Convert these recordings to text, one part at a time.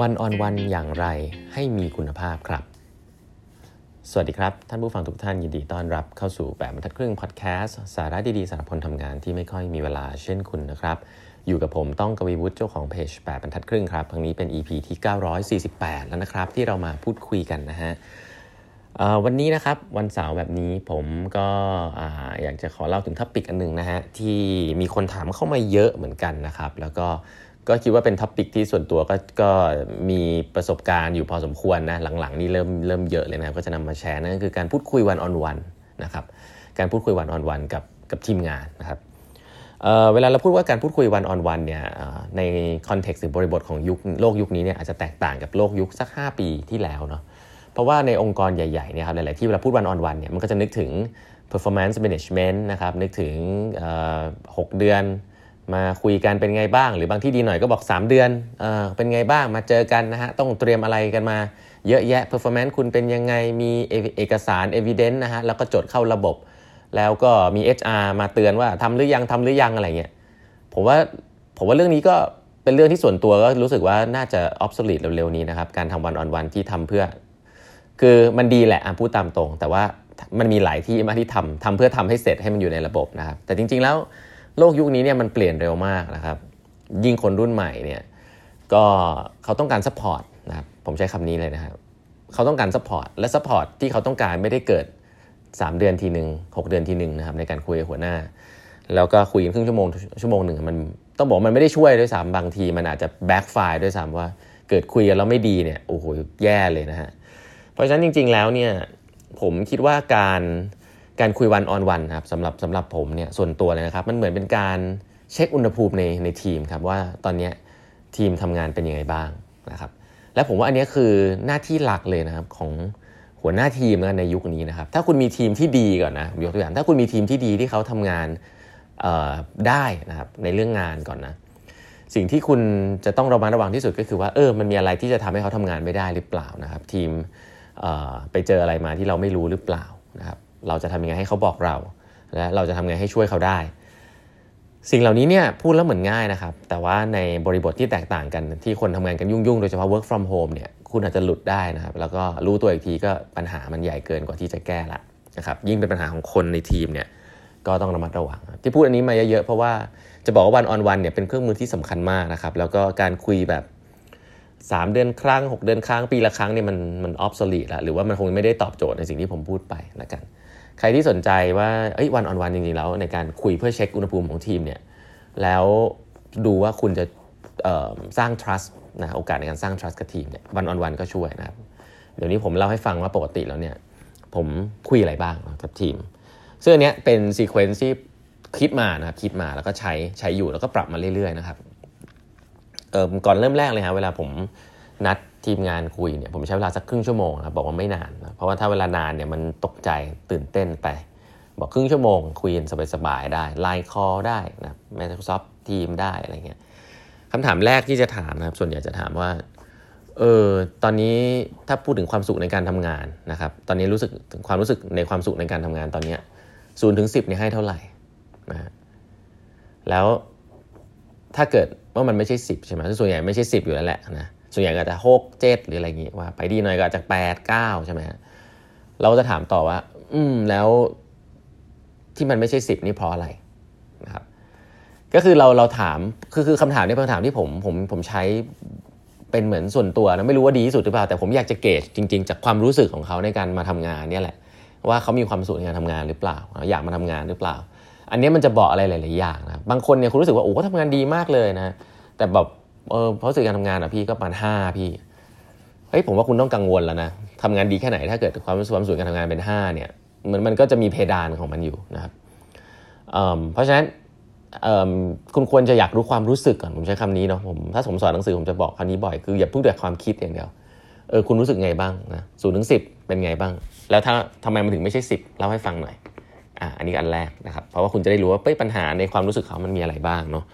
วันออนวันอย่างไรให้มีคุณภาพครับ สวัสดีครับ ท่านผู้ฟังทุกท่านยินดีต้อนรับเข้าสู่แบบบรรทัดครึ่งพอดแคสต์สาระดีๆสำหรับคนทำงานที่ไม่ค่อยมีเวลาเช่นคุณนะครับ อยู่กับผมต้องกวีวุฒิเจ้าของเพจแปดบรรทัดครึ่งครับครั้งนี้เป็น EP ที่ 948 แล้วนะครับ ที่เรามาพูดคุยกันนะฮะวันนี้นะครับวันเสาร์แบบนี้ผมก็อยากจะขอเล่าถึงท็อปิกอันหนึ่งนะฮะที่มีคนถามเข้ามาเยอะเหมือนกันนะครับ แล้วก็ ก็คิดว่าเป็น topic ที่ส่วนตัวก็ก็มีประสบการณ์อยู่พอสมควรนะหลังๆ นี่เริ่มเริ่มเยอะเลยนะก็จะนำมาแชร์นั่นก็คือการพูดคุย one on one นะครับการพูดคุย one on one กับกับทีมงานนะครับเเวลาเราพูดว่าการพูดคุย one on one เนี่ยใน context หรือบริบทของยุคโลกยุคนี้เนี่ยอาจจะแตกต่างกับโลกยุคสัก 5 ปีที่แล้วเนาะเพราะว่าในองค์กรใหญ่ๆเนี่ยครับหลายๆที่เวลาพูด one on one เนี่ยมันก็จะนึกถึง performance management นะครับนึกถึงหกเดือน มาคุยกันเป็นไงบ้าง หรือบางที่ดีหน่อยก็บอก 3 เดือนเออเป็นไงบ้างมาเจอกันนะฮะต้องเตรียมอะไรกันมาเยอะแยะ performance คุณเป็นยังไงมีเอกสาร evidence นะฮะแล้วก็จดเข้าระบบ แล้วก็มี HR มาเตือนว่าทำหรือยังทำหรือยังอะไรเงี้ยผมว่าผมว่าเรื่องนี้ก็เป็นเรื่องที่ส่วนตัวก็รู้สึกว่าน่าจะ obsolete เร็วๆนี้นะครับการทำวันออนวันที่ทำเพื่อ คือมันดีแหละพูดตามตรง แต่ว่ามันมีหลายที่มากที่ทำทำเพื่อทำให้เสร็จให้มันอยู่ในระบบนะครับแต่จริง ๆแล้ว โลกยุคนี้เนี่ยมันเปลี่ยนเร็วมากนะครับ ยิ่งคนรุ่นใหม่เนี่ยก็เขาต้องการ support นะครับผมใช้คำนี้เลยนะครับเขาต้องการ support และ support ที่เขาต้องการไม่ได้เกิด 3 เดือนทีหนึ่ง6 เดือนทีหนึ่งนะครับในการคุยกับหัวหน้า แล้วก็คุยกันครึ่งชั่วโมงชั่วโมงหนึ่งมันต้องบอกมันไม่ได้ช่วยด้วยซ้ำบางที มันอาจจะ backfire ด้วยซ้ำว่าเกิดคุยกันแล้วไม่ดีเนี่ยโอ้โหแย่เลยนะฮะเพราะฉะนั้นจริง ๆแล้วเนี่ยผมคิดว่าการ การคุยวันออนวันครับสำหรับสำหรับผมเนี่ยส่วนตัวเลยนะครับ มันเหมือนเป็นการเช็คอุณหภูมิในในทีมครับว่าตอนนี้ทีมทำงานเป็นยังไงบ้างนะครับและผมว่าอันนี้คือหน้าที่หลักเลยนะครับของหัวหน้าทีมในยุคนี้นะครับ ถ้าคุณมีทีมที่ดีก่อนนะยกตัวอย่างถ้าคุณมีทีมที่ดีที่เขาทำงานได้นะครับในเรื่องงานก่อนนะสิ่งที่คุณจะต้องระมัดระวังที่สุดก็คือว่าเออมันมีอะไรที่จะทำให้เขาทำงานไม่ได้หรือเปล่านะครับ ทีมไปเจออะไรมาที่เราไม่รู้หรือเปล่านะครับ เราจะทำยังไงให้เขาบอกเรา และเราจะทำยังไงให้ช่วยเขาได้ สิ่งเหล่านี้เนี่ยพูดแล้วเหมือนง่ายนะครับ แต่ว่าในบริบทที่แตกต่างกันที่คนทำงานกันยุ่งๆ โดยเฉพาะ work from home เนี่ยคุณอาจจะหลุดได้นะครับ แล้วก็รู้ตัวอีกทีก็ปัญหามันใหญ่เกินกว่าที่จะแก้ละนะครับยิ่งเป็นปัญหาของคนในทีมเนี่ยก็ต้องระมัดระวัง ที่พูดอันนี้มาเยอะๆเพราะว่าจะบอกว่าวันออนวันเนี่ยเป็นเครื่องมือที่สำคัญมากนะครับ แล้วก็การคุยแบบ 3 เดือนครั้ง 6 เดือนครั้งปีละครั้งเนี่ยมันมันออฟสลีละหรือว่ามันคงไม่ได้ตอบโจทย์ในสิ่งที่ผมพูดไปนะกัน ใครที่สนใจว่าวันออนวันจริงๆแล้วในการคุยเพื่อเช็คอุณหภูมิของทีมเนี่ยแล้วดูว่าคุณจะสร้าง trust นะโอกาสในการสร้าง trust กับทีมเนี่ยวันออนวันก็ช่วยนะครับ เดี๋ยวนี้ผมเล่าให้ฟังว่าปกติแล้วเนี่ยผมคุยอะไรบ้างกับทีม ซึ่งอันเนี้ยเป็น sequence ที่คิดมานะครับคิดมาแล้วก็ใช้ใช้อยู่แล้วก็ปรับมาเรื่อยๆนะครับก่อนเริ่มแรกเลยฮะเวลาผม นัดทีมงานคุยเนี่ยผมใช้เวลาสักครึ่งชั่วโมงนะบอกว่าไม่นานนะเพราะว่าถ้าเวลานานเนี่ยมันตกใจตื่นเต้นไป บอกครึ่งชั่วโมง คุยกันสบายๆได้ Line call ได้นะ Microsoft Team ได้อะไรเงี้ยคำถามแรกที่จะถามนะครับ ส่วนใหญ่จะถามว่าเออตอนนี้ถ้าพูดถึงความสุขในการทำงานนะครับตอนนี้รู้สึกถึงความรู้สึกในความสุขในการทำงานตอนนี้ศูนย์ถึงสิบนี่ให้เท่าไหร่นะแล้วถ้าเกิดว่ามันไม่ใช่สิบใช่ไหมส่วนใหญ่ไม่ใช่สิบอยู่แล้วแหละนะ ส่วนใหญ่ก็จะหกเจ็ดหรืออะไรอย่างงี้ว่า ไปดีหน่อยก็จากแปดเก้าใช่ไหมเราจะถามต่อว่า อืมแล้วที่มันไม่ใช่สิบนี่เพราะอะไรนะครับ ก็คือเราเราถามคือคือคำถามนี้เป็นคำถามที่ผมผมผมใช้เป็นเหมือนส่วนตัวนะไม่รู้ว่าดีที่สุดหรือเปล่า แต่ผมอยากจะเกจจริง ๆ จากความรู้สึกของเขาในการมาทำงานเนี่ยแหละ ว่าเขามีความสุขในการทำงานหรือเปล่า อยากมาทำงานหรือเปล่า อันนี้มันจะบอกอะไรหลาย ๆ อย่างนะบางคนเนี่ยคุณรู้สึกว่าโอ้เขาทำงานดีมากเลยนะ แต่แบบ เออเพราะสื่อการทำงานอะพี่ก็ประมาณห้าพี่เฮ้ยผมว่าคุณต้องกังวลแล้วนะทำงานดีแค่ไหนถ้าเกิดความสึกความสุขการทำงานเป็นห้าเนี่ยมันมันก็จะมีเพดานของมันอยู่นะครับเเพราะฉะนั้นคุณควรจะอยากรู้ความรู้สึกก่อนผมใช้คำนี้เนาะผมถ้าผมสอนหนังสือผมจะบอกคำนี้บ่อยคืออย่าพูดแต่ความคิดอย่างเดียวเออคุณรู้สึกไงบ้างนะศูนย์ถึงสิบเป็นไงบ้าง แล้วถ้าทำไมมันถึงไม่ใช่สิบเล่าให้ฟังหน่อยอ่าอันนี้อันแรกนะครับเพราะว่าคุณจะได้รู้ว่าปัญหาในความรู้สึกเขามันมีอะไรบ้างเนาะ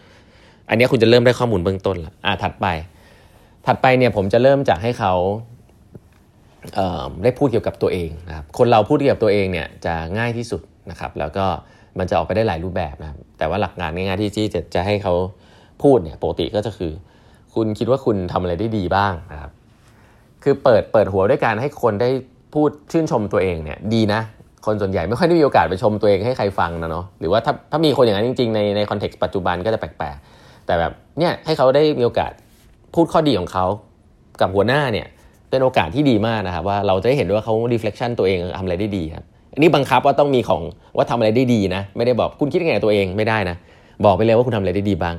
อันนี้คุณจะเริ่มได้ข้อมูลเบื้องต้นละอ่าถัดไป ถัดไปเนี่ยผมจะเริ่มจากให้เขาเได้พูดเกี่ยวกับตัวเองนะครับคนเราพูดเกี่ยวกับตัวเองเนี่ยจะง่ายที่สุดนะครับ แล้วก็มันจะออกไปได้หลายรูปแบบนะครับแต่ว่าหลักงานง่ายๆที่ที่จะจะให้เขาพูดเนี่ยปกติก็จะคือ คุณคิดว่าคุณทำอะไรได้ดีบ้างนะครับ คือเปิดเปิดหัวด้วยการให้คนได้พูดชื่นชมตัวเองเนี่ยดีนะ คนส่วนใหญ่ไม่ค่อยได้มีโอกาสไปชมตัวเองให้ใครฟังนะเนาะหรือว่าถ้าถ้ามีคนอย่างนั้นจริงๆในในคอนเท็กซ์ปัจจุบันก็จะแปลกๆ แต่แบบเนี่ยให้เขาได้มีโอกาสพูดข้อดีของเขากับหัวหน้าเนี่ยเป็นโอกาสที่ดีมากนะครับว่าเราจะได้เห็นว่าเขา reflection ตัวเองทำอะไรได้ดีครับอันนี้บังคับว่าต้องมีของว่าทำอะไรได้ดีนะ ไม่ได้บอกคุณคิดยังไงตัวเองไม่ได้นะ บอกไปเลยว่าคุณทำอะไรได้ดีบ้าง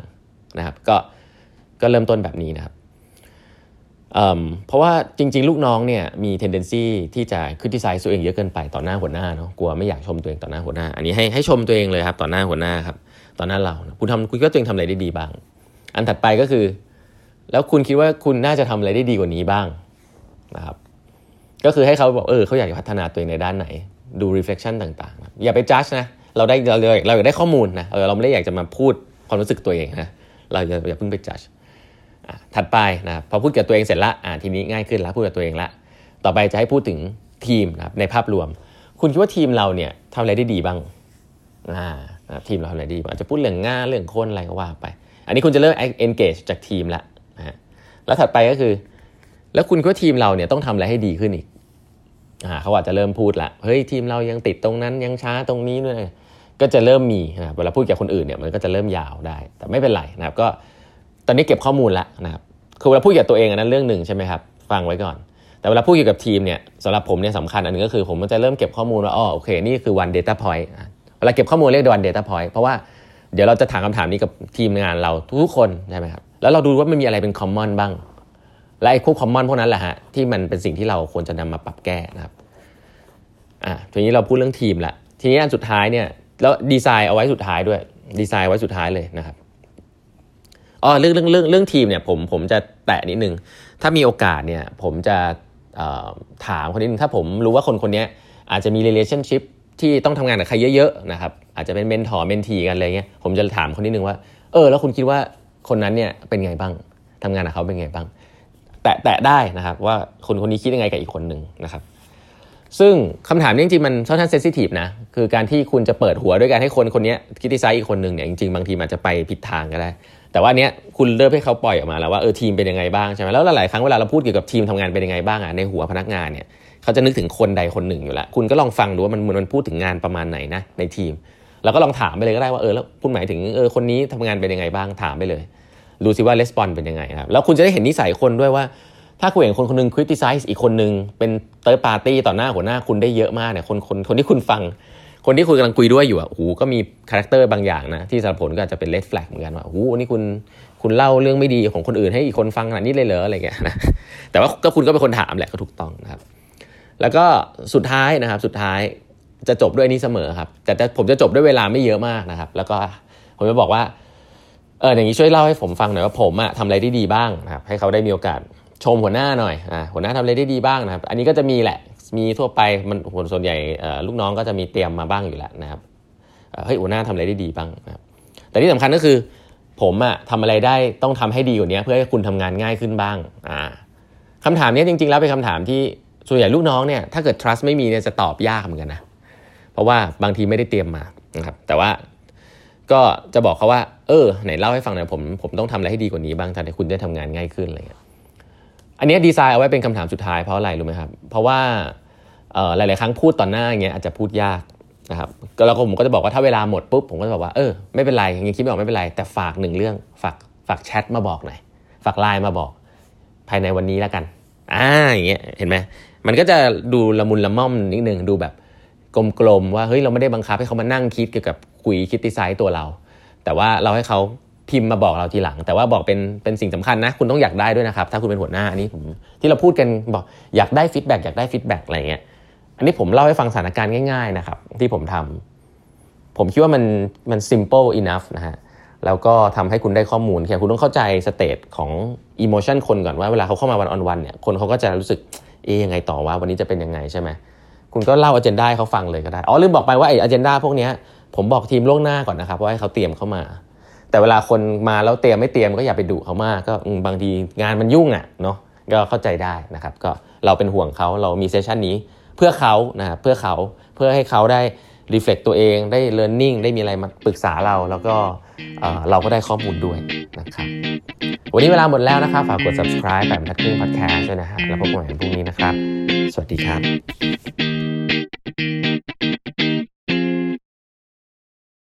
นะครับ ก็ก็เริ่มต้นแบบนี้นะครับ เพราะว่าจริง ๆ ลูกน้องเนี่ยมี tendency ที่จะ criticize ตัวเองเยอะเกินไปต่อหน้าหัวหน้าเนาะกลัวไม่อยากชมตัวเองต่อหน้าหัวหน้า อันนี้ให้ให้ชมตัวเองเลยครับต่อหน้าหัวหน้าครับต่อหน้าเราคุณทำคุณก็ตัวเองทำอะไรได้ดีบ้าง อันถัดไปก็คือ แล้วคุณคิดว่าคุณน่าจะทำอะไรได้ดีกว่านี้บ้างนะครับก็คือให้เขาบอกเออเขาอยากจะพัฒนาตัวเองในด้านไหน ดู reflection ต่างๆ อย่าไป judge นะเราได้เราเราอยากได้ข้อมูลนะเออเราไม่ได้อยากจะมาพูดความรู้สึกตัวเองนะเราอย่าอย่าเพิ่งไป judge ถัดไปนะพอพูดกับตัวเองเสร็จละอ่าทีนี้ง่ายขึ้นแล้วพูดกับตัวเองละ ต่อไปจะให้พูดถึงทีมนะในภาพรวม คุณคิดว่าทีมเราเนี่ยทำอะไรได้ดีบ้างทีมเราทำอะไรดีบ้างอาจจะพูดเรื่องงานเรื่องคนอะไรก็ว่าไป อันนี้คุณจะเริ่ม engage จากทีมละนะแล้วถัดไปก็คือ แล้วคุณคิดว่าทีมเราเนี่ยต้องทำอะไรให้ดีขึ้นอีกอ่าเขาอาจจะเริ่มพูดละเฮ้ยทีมเรายังติดตรงนั้นยังช้าตรงนี้ด้วยก็จะเริ่มมีนะเวลาพูดกับคนอื่นเนี่ยมันก็จะเริ่มยาวได้ แต่ไม่เป็นไรนะครับก็ ตอนนี้เก็บข้อมูลแล้วนะครับคือเวลาพูดกับตัวเองอันนั้นเรื่องหนึ่งใช่ไหมครับฟังไว้ก่อน แต่เวลาพูดเกี่ยวกับทีมเนี่ยสำหรับผมเนี่ยสำคัญอันนึงก็คือผมมันจะเริ่มเก็บข้อมูลว่าอ๋อโอเคนี่คือ one data point เวลาเก็บข้อมูลเรียก one data point เพราะว่าเดี๋ยวเราจะถามคำถามนี้กับทีมงานเราทุกคนใช่ไหมครับแล้วเราดูว่ามันมีอะไรเป็น common บ้างและไอ้พวก common พวกนั้นแหละฮะที่มันเป็นสิ่งที่เราควรจะนำมาปรับแก้นะครับอ่าทีนี้เราพูดเรื่องทีมละทีนี้อันสุดท้ายเนี่ยแล้วดีไซน์เอาไว้สุดท้ายด้วยดีไซน์ไว้สุดท้ายเลยนะครับ อ๋อเรื่องเรื่องเรื่องเรื่องทีมเนี่ยผมผมจะแตะนิดนึง ถ้ามีโอกาสเนี่ยผมจะถามคนนิดนึงถ้าผมรู้ว่าคนคนนี้อาจจะมี relationship ที่ต้องทำงานกับใครเยอะๆนะครับอาจจะเป็น mentor mentee กันอะไรเงี้ยผมจะถามคนนิดนึงว่า เออ แล้วคุณคิดว่าคนนั้นเนี่ยเป็นไงบ้างทำงานกับเขาเป็นไงบ้าง แตะแตะได้นะครับว่าคนคนนี้คิดยังไงกับอีกคนหนึ่งนะครับ ซึ่งคำถามนี้จริงๆมันค่อนข้าง sensitive นะคือการที่คุณจะเปิดหัวด้วยการให้คนคนนี้ criticize อีกคนหนึ่งเนี่ยจริงๆบางทีมันจะไปผิดทางก็ได้ แต่ว่าเนี้ยคุณเริ่มให้เขาปล่อยออกมาแล้วว่าเออทีมเป็นยังไงบ้างใช่ไหมแล้วหลายครั้งเวลาเราพูดเกี่ยวกับทีมทำงานเป็นยังไงบ้างอะในหัวพนักงานเนี่ยเขาจะนึกถึงคนใดคนหนึ่งอยู่แล้วคุณก็ลองฟังดูว่ามันมันพูดถึงงานประมาณไหนนะในทีม แล้วก็ลองถามไปเลยก็ได้ว่าเออแล้วคุณหมายถึงเออคนนี้ทำงานเป็นยังไงบ้างถามไปเลยดูซิว่า respond เป็นยังไงครับแล้วคุณจะได้เห็นนิสัยคนด้วยว่า ถ้าคุณเห็นคนคนนึง criticize อีกคนนึงเป็น third party ต่อหน้าหัวหน้าคุณได้เยอะมากเนี่ยคนคนคนที่คุณฟัง คนที่คุณกำลังคุยด้วยอยู่อะโหก็มี character บางอย่างนะที่สำหรับผมก็อาจจะเป็น red flag เหมือนกันว่าโหนี่คุณคุณเล่าเรื่องไม่ดีของคนอื่นให้อีกคนฟังขนาดนี้เลยเหรออะไรเงี้ยนะแต่ว่าก็คุณก็เป็นคนถามแหละก็ถูกต้องนะครับ แล้วก็สุดท้ายนะครับสุดท้ายจะจบด้วยนี้เสมอครับ แต่ผมจะจบด้วยเวลาไม่เยอะมากนะครับ แล้วก็ผมจะบอกว่าเอออย่างนี้ช่วยเล่าให้ผมฟังหน่อยว่าผมอะทำอะไรได้ดีบ้างนะครับให้เขาได้มีโอกาสชมหัวหน้าหน่อยอ่าหัวหน้าทำอะไรได้ดีบ้างนะครับ อันนี้ก็จะมีแหละ มีทั่วไปมันส่วนใหญ่ลูกน้องก็จะมีเตรียมมาบ้างอยู่แล้วนะครับเฮ้ยหัวหน้าทำอะไรได้ดีบ้างนะครับแต่ที่สำคัญก็คือ ผมอะทำอะไรได้ต้องทำให้ดีกว่านี้เพื่อให้คุณทำงานง่ายขึ้นบ้างอ่าคำถามนี้จริงๆ แล้วเป็นคำถามที่ส่วนใหญ่ลูกน้องเนี่ยถ้าเกิด trust ไม่มีเนี่ยจะตอบยากเหมือนกันนะเพราะว่าบางทีไม่ได้เตรียมมานะครับแต่ว่าก็จะบอกเขาว่า เออไหนเล่าให้ฟังหน่อยผมผมต้องทำอะไรให้ดีกว่านี้บ้างทำให้คุณได้ทำงานง่ายขึ้นอะไรเงี้ย อันนี้ดีไซน์เอาไว้เป็นคำถามสุดท้ายเพราะอะไรรู้ไหมครับ เพราะว่าหลาย ๆ ครั้งพูดต่อหน้าอย่างเงี้ยอาจจะพูดยากนะครับก็แล้วผมก็จะบอกว่าถ้าเวลาหมดปุ๊บผมก็จะบอกว่าเออไม่เป็นไรยังคิดไม่ออกไม่เป็นไร แต่ฝากหนึ่งเรื่องฝากฝากแชทมาบอกหน่อยฝากไลน์มาบอก ภายในวันนี้แล้วกันอ่าอย่างเงี้ยเห็นไหมมันก็จะดูละมุนละม่อมนิดนึงดูแบบกลมๆว่าเฮ้ยเราไม่ได้บังคับให้เขามานั่งคิดเกี่ยวกับคุยคิดดีไซน์ตัวเรา แต่ว่าเราให้เขา พิมพ์มาบอกเราทีหลัง แต่ว่าบอกเป็นเป็นสิ่งสำคัญนะ คุณต้องอยากได้ด้วยนะครับ ถ้าคุณเป็นหัวหน้าอันี่ผมที่เราพูดกันบอกอยากได้ feedback อยากได้ feedback อะไรเงี้ยอันนี้ผมเล่าให้ฟังสถานการณ์ง่ายๆนะครับ ที่ผมทำผมคิดว่ามันมัน simple enough นะฮะแล้วก็ทำให้คุณได้ข้อมูลแค่คุณต้องเข้าใจ state ของ emotion คนก่อนว่าเวลาเขาเข้ามา one on one เนี่ยคนเขาก็จะรู้สึกเอ๊ยังไงต่อว่าวันนี้จะเป็นยังไงใช่ไหมคุณก็เล่า agenda ให้เขาฟังเลยก็ได้อ๋อลืมบอกไปว่าไอ้ agenda พวกนี้ผมบอกทีมล่วงหน้าก่อนนะครับว่าให้เขาเตรียมเข้ามา แต่เวลาคนมาแล้วเตรียมไม่เตรียมก็อย่าไปดุเขามากก็บางทีงานมันยุ่งอะเนาะก็เข้าใจได้นะครับ ก็เราเป็นห่วงเขาเรามีเซสชันนี้เพื่อเขานะครับเพื่อเขาเพื่อให้เขาได้รีเฟล็กตัวเองได้เรียนรู้ได้มีอะไรมาปรึกษาเรา แล้วก็เราก็ได้ข้อมูลด้วยนะครับ วันนี้เวลาหมดแล้วนะครับ ฝากกด subscribe แบบทัดครึ่ง podcast ด้วยนะฮะแล้วพบกันใหม่พรุ่งนี้นะครับ สวัสดีครับ